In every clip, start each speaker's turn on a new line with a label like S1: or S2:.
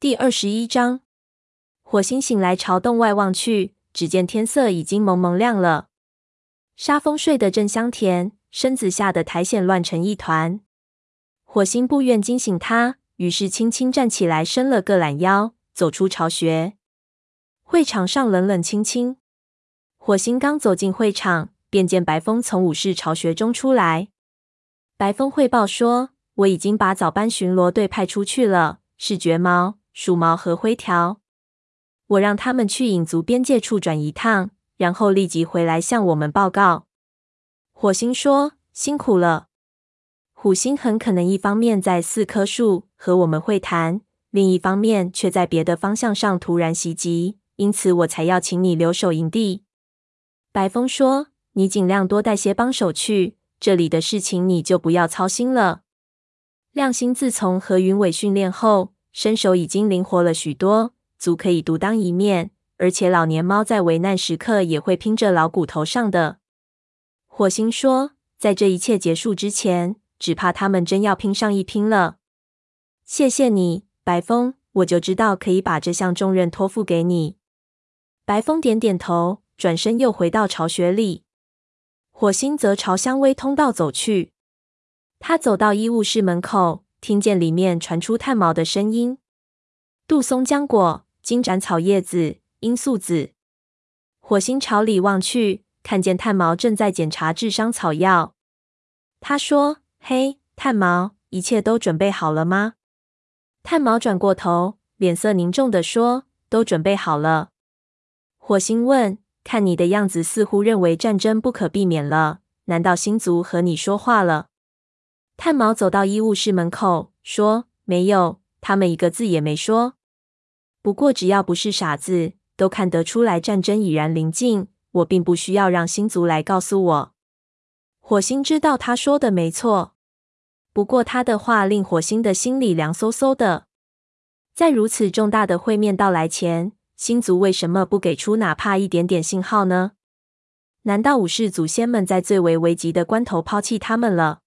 S1: 第二十一章，火星醒来，朝洞外望去，只见天色已经蒙蒙亮了。沙风睡得正香甜，身子吓得苔藓乱成一团。火星不愿惊醒他，于是轻轻站起来，伸了个懒腰，走出巢穴。会场上冷冷清清。火星刚走进会场，便见白风从武士巢穴中出来。白风汇报说：“我已经把早班巡逻队派出去了，是绝毛。”鼠毛和灰条，我让他们去影族边界处转一趟，然后立即回来向我们报告。火星说：“辛苦了。”虎星很可能一方面在四棵树和我们会谈，另一方面却在别的方向上突然袭击，因此我才要请你留守营地。白风说：“你尽量多带些帮手去，这里的事情你就不要操心了。”亮星自从和云尾训练后，身手已经灵活了许多，足可以独当一面。而且老年猫在危难时刻也会拼着老骨头上的。火星说：“在这一切结束之前，只怕他们真要拼上一拼了。”谢谢你，白风，我就知道可以把这项重任托付给你。白风点点头，转身又回到巢穴里。火星则朝香薇通道走去。他走到医务室门口。听见里面传出炭毛的声音：“杜松浆果、金盏草叶子、罂粟子。”火星朝里望去，看见炭毛正在检查治伤草药。他说：“嘿，炭毛，一切都准备好了吗？”炭毛转过头，脸色凝重地说：“都准备好了。”火星问：“看你的样子，似乎认为战争不可避免了。难道星族和你说话了？”炭毛走到医务室门口，说：“没有，他们一个字也没说。不过，只要不是傻子，都看得出来战争已然临近。我并不需要让星族来告诉我。”火星知道他说的没错，不过他的话令火星的心里凉飕飕的。在如此重大的会面到来前，星族为什么不给出哪怕一点点信号呢？难道武士祖先们在最为危急的关头抛弃他们了？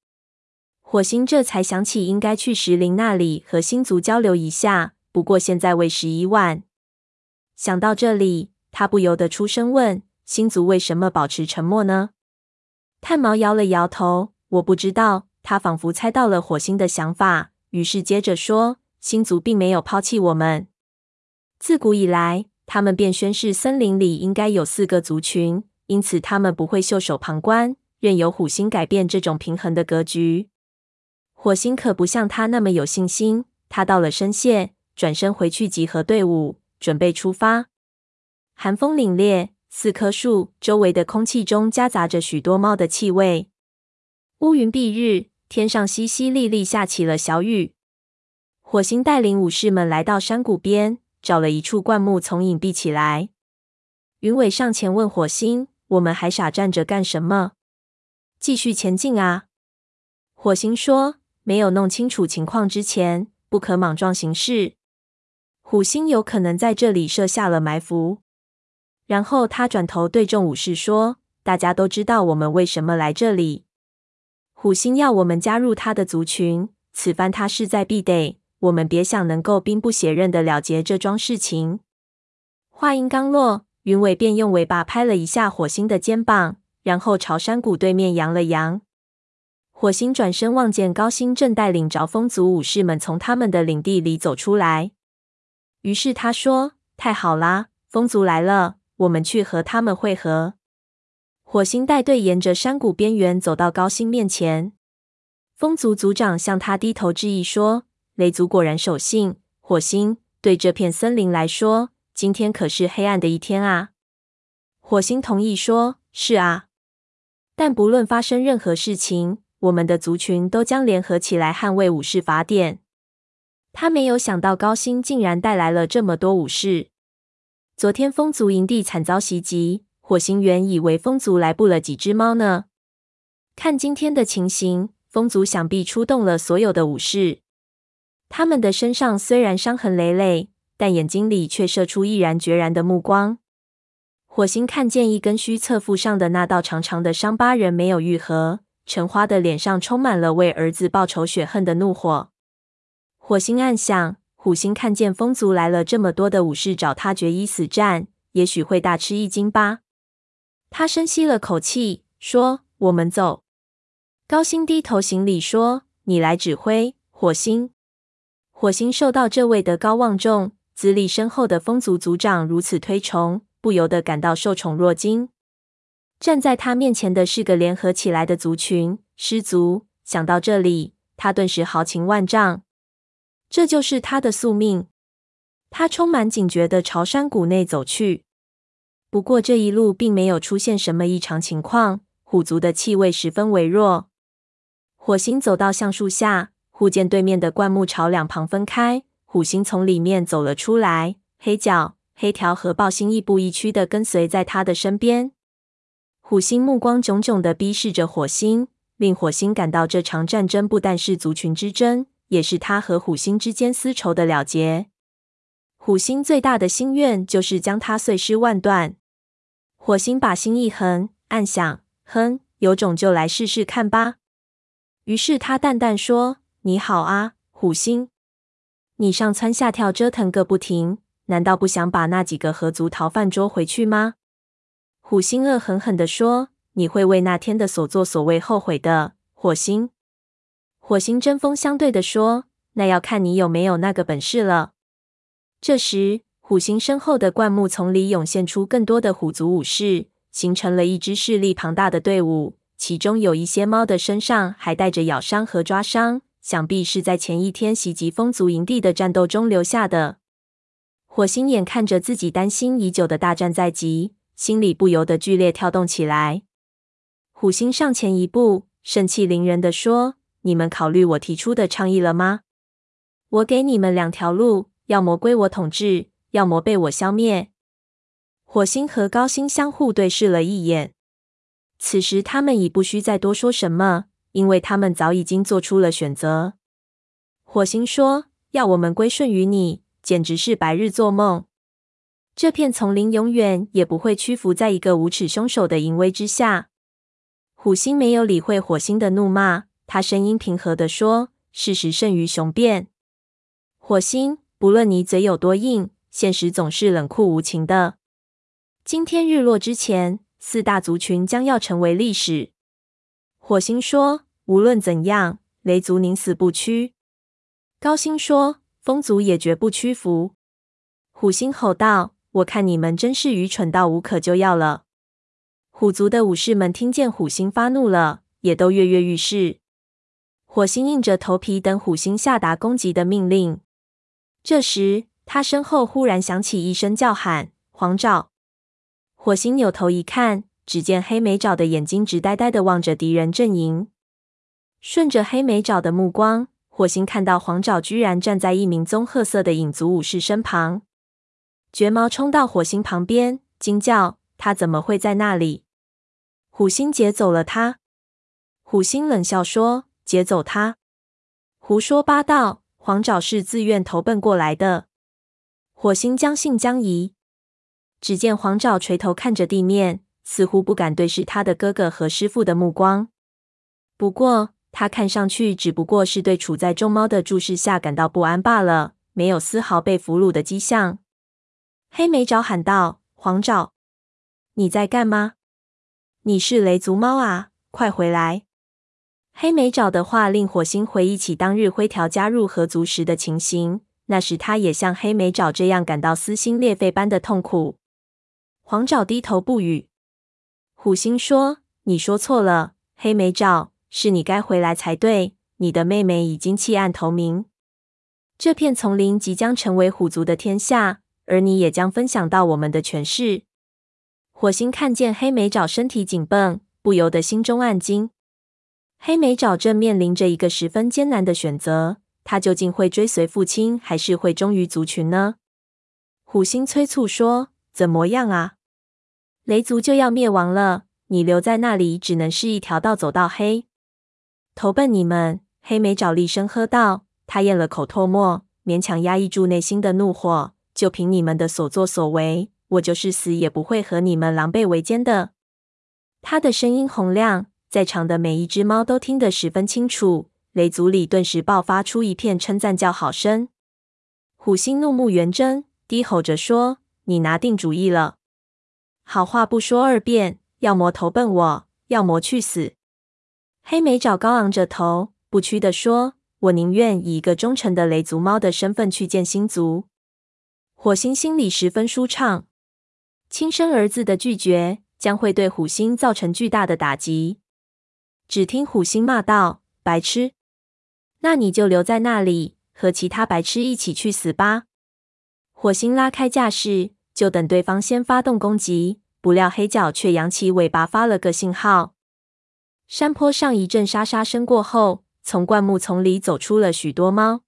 S1: 火星这才想起应该去石林那里和星族交流一下，不过现在为时已晚。想到这里，他不由得出声问：“星族为什么保持沉默呢？”炭毛摇了摇头：“我不知道。”他仿佛猜到了火星的想法，于是接着说：“星族并没有抛弃我们。自古以来，他们便宣示森林里应该有四个族群，因此他们不会袖手旁观，任由虎星改变这种平衡的格局。”火星可不像他那么有信心。他到了深谢，转身回去集合队伍，准备出发。寒风凛冽，四棵树周围的空气中夹杂着许多猫的气味。乌云蔽日，天上淅淅沥沥下起了小雨。火星带领武士们来到山谷边，找了一处灌木丛隐蔽起来。云尾上前问火星：“我们还傻站着干什么？继续前进啊！”火星说。没有弄清楚情况之前，不可莽撞行事。虎星有可能在这里设下了埋伏。然后他转头对众武士说：“大家都知道我们为什么来这里。虎星要我们加入他的族群，此番他势在必得。我们别想能够兵不血刃的了结这桩事情。”话音刚落，云尾便用尾巴拍了一下火星的肩膀，然后朝山谷对面扬了扬。火星转身望见高星正带领着风族武士们从他们的领地里走出来，于是他说：“太好啦，风族来了，我们去和他们会合。”火星带队沿着山谷边缘走到高星面前，风族族长向他低头致意说：“雷族果然守信。”火星，对这片森林来说，今天可是黑暗的一天啊。火星同意说：“是啊，但不论发生任何事情。”我们的族群都将联合起来捍卫武士法典。他没有想到高星竟然带来了这么多武士。昨天风族营地惨遭袭击，火星原以为风族来捕了几只猫呢。看今天的情形，风族想必出动了所有的武士。他们的身上虽然伤痕累累，但眼睛里却射出毅然决然的目光。火星看见一根须侧腹上的那道长长的伤疤仍没有愈合。陈花的脸上充满了为儿子报仇雪恨的怒火。火星暗想：虎星看见风族来了这么多的武士找他决一死战，也许会大吃一惊吧。他深吸了口气，说：“我们走。”高星低头行礼说：“你来指挥，火星。”火星受到这位德高望重、资历深厚的风族族长如此推崇，不由得感到受宠若惊。站在他面前的是个联合起来的族群——狮族。想到这里，他顿时豪情万丈。这就是他的宿命。他充满警觉地朝山谷内走去。不过这一路并没有出现什么异常情况，虎族的气味十分微弱。火星走到橡树下，忽见对面的灌木朝两旁分开，虎星从里面走了出来。黑角、黑条和豹星亦步亦趋地跟随在他的身边。虎星目光炯炯地逼视着火星，令火星感到这场战争不但是族群之争。也是他和虎星之间丝绸的了结。虎星最大的心愿就是将他碎尸万段。火星把心一横，暗想：哼，有种就来试试看吧。于是他淡淡说：“你好啊，虎星，你上蹿下跳折腾个不停，难道不想把那几个合族逃犯捉回去吗？”虎星恶狠狠地说：“你会为那天的所作所为后悔的，火星。”火星针锋相对地说：“那要看你有没有那个本事了。”这时，虎星身后的灌木丛里涌现出更多的虎族武士，形成了一支势力庞大的队伍。其中有一些猫的身上还带着咬伤和抓伤，想必是在前一天袭击风族营地的战斗中留下的。火星眼看着自己担心已久的大战在即，心里不由得剧烈跳动起来。虎星上前一步，盛气凌人的说。你们考虑我提出的倡议了吗？我给你们两条路：要么归我统治，要么被我消灭。火星和高星相互对视了一眼，此时他们已不需再多说什么，因为他们早已经做出了选择。火星说：“要我们归顺于你，简直是白日做梦。这片丛林永远也不会屈服在一个无耻凶手的淫威之下。”虎星没有理会火星的怒骂。他声音平和地说：“事实胜于雄辩。火星，不论你嘴有多硬，现实总是冷酷无情的。今天日落之前，四大族群将要成为历史。”火星说：“无论怎样，雷族宁死不屈。”高星说：“风族也绝不屈服。”虎星吼道：“我看你们真是愚蠢到无可救药了。”虎族的武士们听见虎星发怒了，也都跃跃欲试。火星硬着头皮等虎星下达攻击的命令。这时，他身后忽然响起一声叫喊：“黄爪！”火星扭头一看，只见黑莓爪的眼睛直呆呆地望着敌人阵营。顺着黑莓爪的目光，火星看到黄爪居然站在一名棕褐色的影族武士身旁。绝毛冲到火星旁边，惊叫：“他怎么会在那里？”虎星劫走了他。虎星冷笑说。劫走他？胡说八道！黄爪是自愿投奔过来的。火星将信将疑。只见黄爪垂头看着地面，似乎不敢对视他的哥哥和师傅的目光。不过，他看上去只不过是对处在众猫的注视下感到不安罢了，没有丝毫被俘虏的迹象。黑莓爪喊道：“黄爪，你在干吗？你是雷族猫啊！快回来！”黑莓爪的话令火星回忆起当日灰条加入合族时的情形，那时他也像黑莓爪这样感到撕心裂肺般的痛苦。黄爪低头不语。虎星说：“你说错了，黑莓爪，是你该回来才对。你的妹妹已经弃暗投明，这片丛林即将成为虎族的天下，而你也将分享到我们的权势。”火星看见黑莓爪身体紧绷，不由得心中暗惊。黑莓爪正面临着一个十分艰难的选择，他究竟会追随父亲，还是会忠于族群呢？虎星催促说：“怎么样啊？雷族就要灭亡了，你留在那里只能是一条道走到黑。投奔你们！”黑莓爪厉声喝道。他咽了口唾沫，勉强压抑住内心的怒火。就凭你们的所作所为，我就是死也不会和你们狼狈为奸的。他的声音洪亮。在场的每一只猫都听得十分清楚，雷族里顿时爆发出一片称赞叫好声。虎星怒目圆睁，低吼着说：“你拿定主意了？好话不说二遍，要么投奔我，要么去死。”黑莓爪高昂着头，不屈地说：“我宁愿以一个忠诚的雷族猫的身份去见星族。”火星心里十分舒畅，亲生儿子的拒绝将会对火星造成巨大的打击。只听火星骂道：“白痴！那你就留在那里。”和其他白痴一起去死吧！火星拉开架势，就等对方先发动攻击。不料黑角却扬起尾巴发了个信号。山坡上一阵沙沙声过后，从灌木丛里走出了许多猫。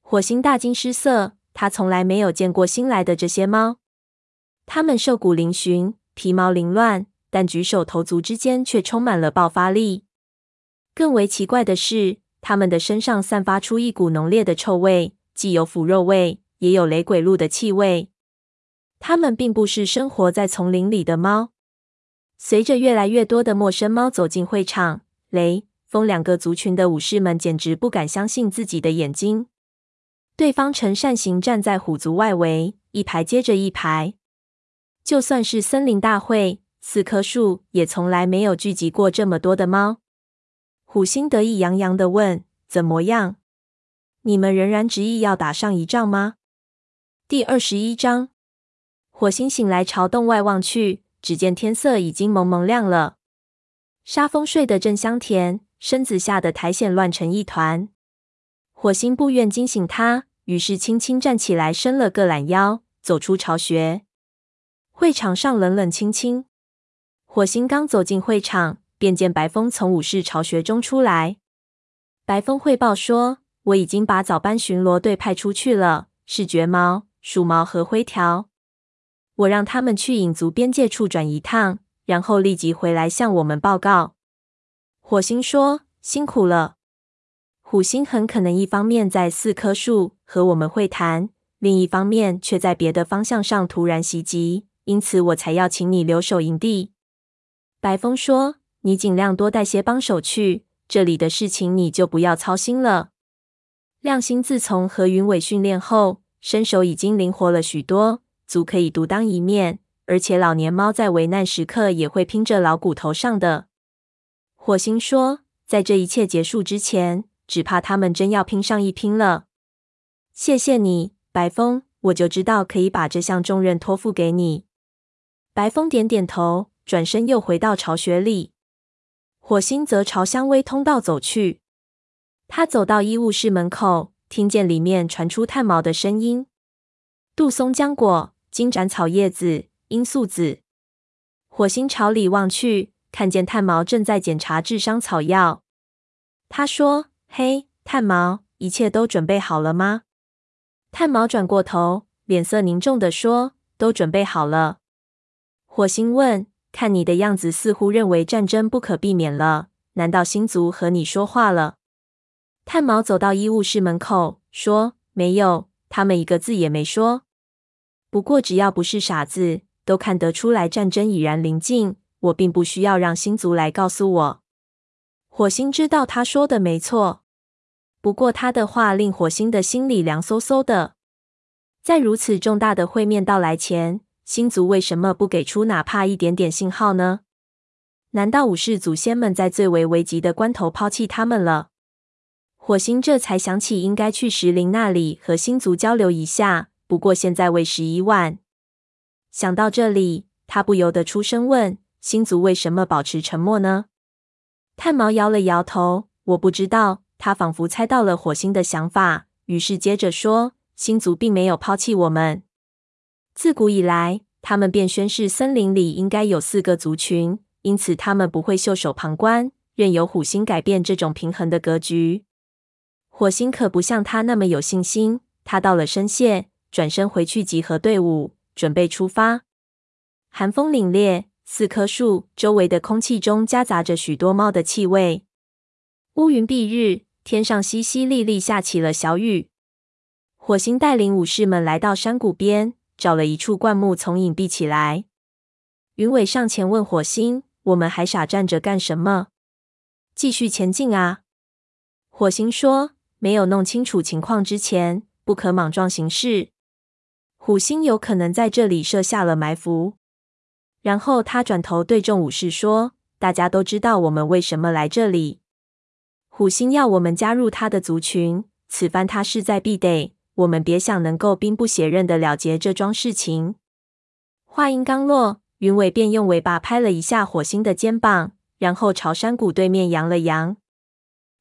S1: 火星大惊失色，他从来没有见过新来的这些猫。它们瘦骨嶙峋，皮毛凌乱，但举手投足之间却充满了爆发力。更为奇怪的是，它们的身上散发出一股浓烈的臭味，既有腐肉味，也有雷鬼鹿的气味。它们并不是生活在丛林里的猫。随着越来越多的陌生猫走进会场，雷、风两个族群的武士们简直不敢相信自己的眼睛。对方呈扇形站在虎族外围，一排接着一排。就算是森林大会，四棵树也从来没有聚集过这么多的猫。虎星得意洋洋地问：“怎么样？你们仍然执意要打上一仗吗？”第二十一章，火星醒来，朝洞外望去，只见天色已经蒙蒙亮了。沙风睡得正香甜，身子吓得苔藓乱成一团。火星不愿惊醒他，于是轻轻站起来，伸了个懒腰，走出巢穴。会场上冷冷清清。火星刚走进会场。便见白风从武士巢穴中出来。白风汇报说：“我已经把早班巡逻队派出去了，是绝毛、鼠毛和灰条。我让他们去影族边界处转一趟，然后立即回来向我们报告。”火星说：“辛苦了。”火星很可能一方面在四棵树和我们会谈，另一方面却在别的方向上突然袭击，因此我才要请你留守营地。白风说。你尽量多带些帮手去，这里的事情你就不要操心了。亮星自从和云尾训练后，身手已经灵活了许多，足可以独当一面。而且老年猫在危难时刻也会拼着老骨头上的。火星说，在这一切结束之前，只怕他们真要拼上一拼了。谢谢你，白风，我就知道可以把这项重任托付给你。白风点点头，转身又回到巢穴里。火星则朝香薇通道走去。他走到医务室门口，听见里面传出炭毛的声音：“杜松浆果、金盏草叶子、罂粟籽。”火星朝里望去，看见炭毛正在检查治伤草药。他说：“嘿，炭毛，一切都准备好了吗？”炭毛转过头，脸色凝重地说：“都准备好了。”火星问。看你的样子，似乎认为战争不可避免了。难道星族和你说话了？炭毛走到医务室门口，说：“没有，他们一个字也没说。不过只要不是傻子，都看得出来战争已然临近。我并不需要让星族来告诉我。”火星知道他说的没错，不过他的话令火星的心里凉飕飕的。在如此重大的会面到来前，星族为什么不给出哪怕一点点信号呢？难道武士祖先们在最为危急的关头抛弃他们了？火星这才想起应该去石林那里和星族交流一下。不过现在为时已晚。想到这里，他不由得出声问：“星族为什么保持沉默呢？”炭毛摇了摇头：“我不知道。”他仿佛猜到了火星的想法，于是接着说：“星族并没有抛弃我们。”自古以来，他们便宣誓森林里应该有四个族群，因此他们不会袖手旁观，任由火星改变这种平衡的格局。火星可不像他那么有信心。他到了深谢，转身回去集合队伍，准备出发。寒风凛冽，四棵树周围的空气中夹杂着许多猫的气味。乌云蔽日，天上淅淅沥沥下起了小雨。火星带领武士们来到山谷边。找了一处灌木丛隐蔽起来。云尾上前问火星：“我们还傻站着干什么？继续前进啊！”火星说：“没有弄清楚情况之前，不可莽撞行事。虎星有可能在这里设下了埋伏。”然后他转头对众武士说：“大家都知道我们为什么来这里。虎星要我们加入他的族群，此番他势在必得。我们别想能够兵不血刃的了结这桩事情。”话音刚落，云尾便用尾巴拍了一下火星的肩膀，然后朝山谷对面扬了扬。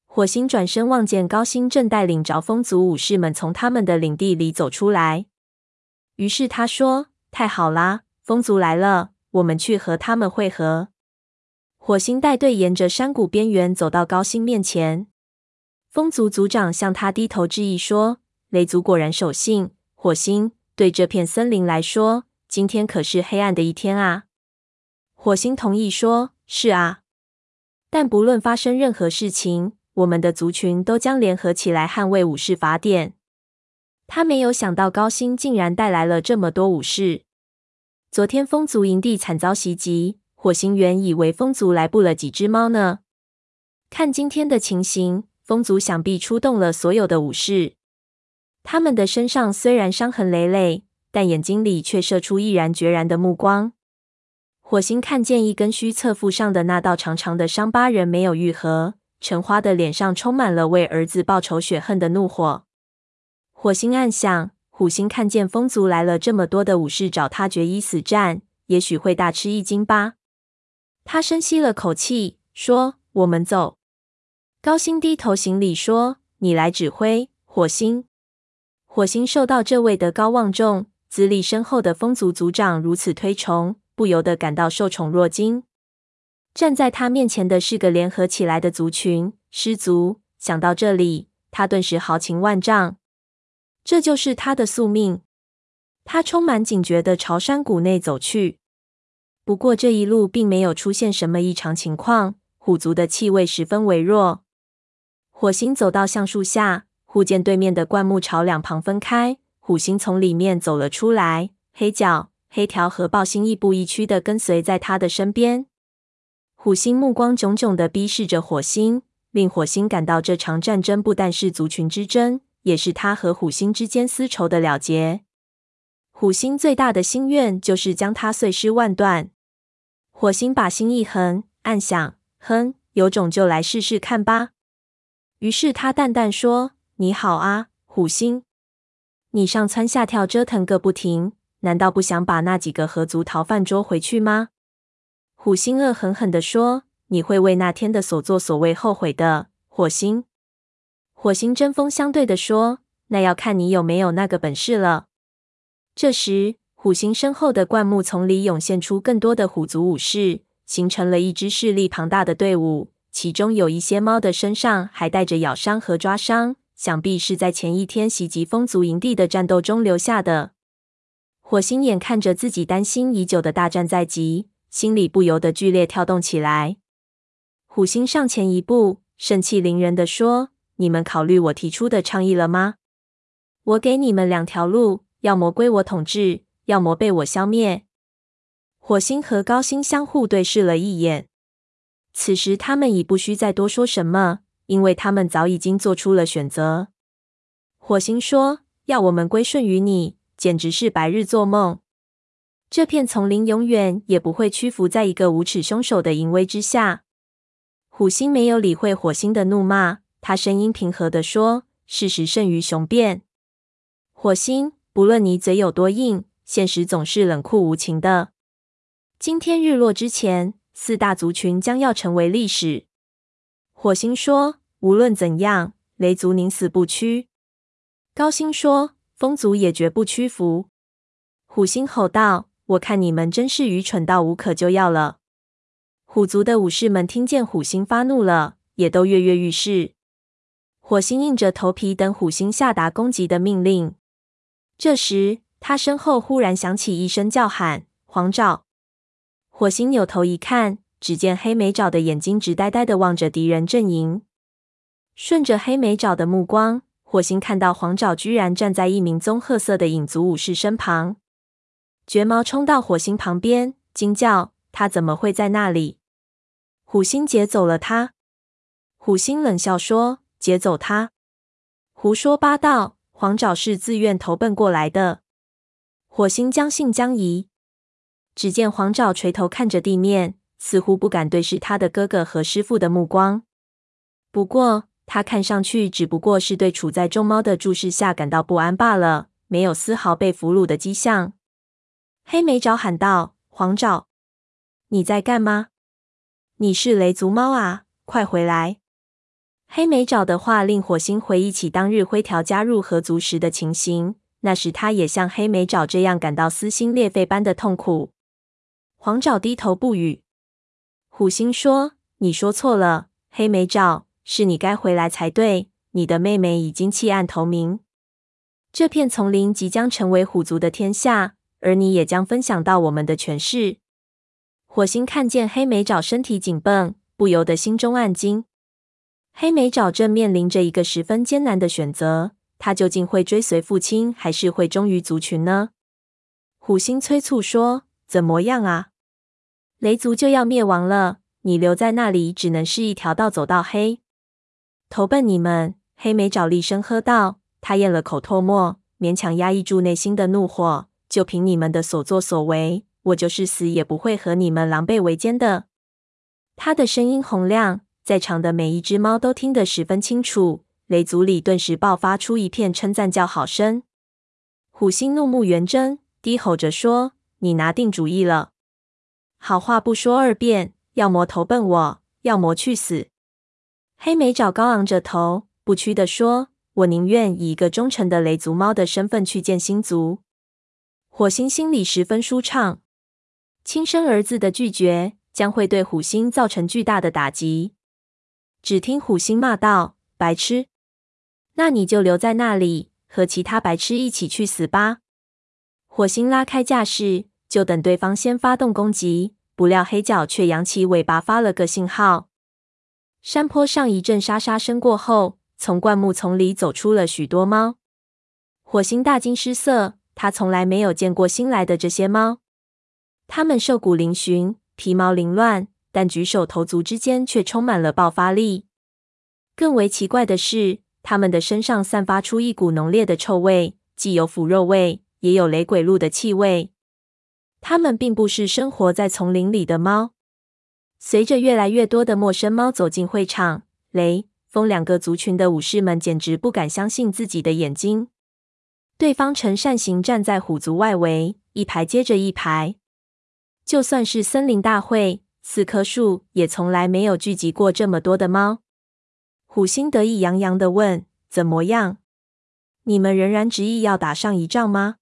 S1: 火星转身望见高星正带领着风族武士们从他们的领地里走出来，于是他说：“太好啦，风族来了。”我们去和他们会合。火星带队沿着山谷边缘走到高星面前，风族族长向他低头致意说：“雷族果然守信。”火星，对这片森林来说，今天可是黑暗的一天啊。火星同意说：“是啊，但不论发生任何事情，我们的族群都将联合起来捍卫武士法典。”他没有想到高星竟然带来了这么多武士。昨天风族营地惨遭袭击，火星原以为风族来捕了几只猫呢。看今天的情形，风族想必出动了所有的武士。他们的身上虽然伤痕累累，但眼睛里却射出毅然决然的目光。火星看见一根须侧腹上的那道长长的伤疤仍没有愈合，橙花的脸上充满了为儿子报仇雪恨的怒火。火星暗想。虎星看见风族来了这么多的武士找他决一死战，也许会大吃一惊吧。他深吸了口气，说：“我们走。”高星低头行礼，说：“你来指挥。”火星，火星受到这位德高望重、资历深厚的风族族长如此推崇，不由得感到受宠若惊。站在他面前的是个联合起来的族群——狮族。想到这里，他顿时豪情万丈。这就是他的宿命。他充满警觉地朝山谷内走去。不过这一路并没有出现什么异常情况，虎族的气味十分微弱。火星走到橡树下，忽见对面的灌木朝两旁分开，虎星从里面走了出来。黑角、黑条和豹星亦步亦趋地跟随在他的身边。虎星目光炯炯地逼视着火星，令火星感到这场战争不但是族群之争。也是他和虎星之间私仇的了结。虎星最大的心愿就是将他碎尸万段。火星把心一横，暗想：哼，有种就来试试看吧。于是他淡淡说：“你好啊，虎星，你上蹿下跳折腾个不停，难道不想把那几个合族逃犯捉回去吗？”虎星恶狠狠地说：“你会为那天的所作所为后悔的，火星。”火星针锋相对地说：“那要看你有没有那个本事了。”这时，虎星身后的灌木丛里涌现出更多的虎族武士，形成了一支势力庞大的队伍。其中有一些猫的身上还带着咬伤和抓伤，想必是在前一天袭击风族营地的战斗中留下的。火星眼看着自己担心已久的大战在即，心里不由得剧烈跳动起来。虎星上前一步，盛气凌人地说。你们考虑我提出的倡议了吗？我给你们两条路，要么归我统治，要么被我消灭。火星和高星相互对视了一眼，此时他们已不需再多说什么，因为他们早已经做出了选择。火星说：“要我们归顺于你，简直是白日做梦。这片丛林永远也不会屈服在一个无耻凶手的淫威之下。”虎星没有理会火星的怒骂。他声音平和地说：“事实胜于雄辩。火星，不论你嘴有多硬，现实总是冷酷无情的。今天日落之前，四大族群将要成为历史。”火星说：“无论怎样，雷族宁死不屈。”高星说：“风族也绝不屈服。”虎星吼道：“我看你们真是愚蠢到无可救药了。”虎族的武士们听见虎星发怒了，也都跃跃欲试。火星硬着头皮等虎星下达攻击的命令。这时，他身后忽然响起一声叫喊：“黄爪！”火星扭头一看，只见黑莓爪的眼睛直呆呆的望着敌人阵营。顺着黑莓爪的目光，火星看到黄爪居然站在一名棕褐色的影族武士身旁。绝毛冲到火星旁边，惊叫：“他怎么会在那里？”虎星劫走了他。虎星冷笑说。劫走他？胡说八道！黄爪是自愿投奔过来的。火星将信将疑。只见黄爪垂头看着地面，似乎不敢对视他的哥哥和师傅的目光。不过，他看上去只不过是对处在众猫的注视下感到不安罢了，没有丝毫被俘虏的迹象。黑莓爪喊道：“黄爪，你在干吗？你是雷族猫啊，快回来！”黑莓爪的话令火星回忆起当日灰条加入河族时的情形，那时他也像黑莓爪这样感到撕心裂肺般的痛苦。黄爪低头不语。虎星说：“你说错了，黑莓爪，是你该回来才对。你的妹妹已经弃暗投明，这片丛林即将成为虎族的天下，而你也将分享到我们的权势。”火星看见黑莓爪身体紧绷，不由得心中暗惊。黑莓沼正面临着一个十分艰难的选择：他究竟会追随父亲，还是会忠于族群呢？虎星催促说：“怎么样啊？雷族就要灭亡了，你留在那里只能是一条道走到黑。投奔你们！”黑莓沼厉声喝道。他咽了口唾沫，勉强压抑住内心的怒火。就凭你们的所作所为，我就是死也不会和你们狼狈为奸的。他的声音洪亮。在场的每一只猫都听得十分清楚，雷族里顿时爆发出一片称赞叫好声。虎星怒目圆睁，低吼着说：“你拿定主意了？好话不说二遍，要么投奔我，要么去死。”黑莓爪高昂着头，不屈地说：“我宁愿以一个忠诚的雷族猫的身份去见星族。”火星心里十分舒畅，亲生儿子的拒绝将会对虎星造成巨大的打击。只听虎星骂道：“白痴！那你就留在那里，和其他白痴一起去死吧！”火星拉开架势，就等对方先发动攻击。不料黑角却扬起尾巴发了个信号。山坡上一阵沙沙声过后，从灌木丛里走出了许多猫。火星大惊失色，他从来没有见过新来的这些猫。它们瘦骨嶙峋，皮毛凌乱。但举手投足之间却充满了爆发力。更为奇怪的是，它们的身上散发出一股浓烈的臭味，既有腐肉味，也有雷鬼鹿的气味。它们并不是生活在丛林里的猫。随着越来越多的陌生猫走进会场，雷、风两个族群的武士们简直不敢相信自己的眼睛。对方呈扇形站在虎族外围，一排接着一排。就算是森林大会。四棵树也从来没有聚集过这么多的猫。虎星得意洋洋的问：“怎么样？你们仍然执意要打上一仗吗？”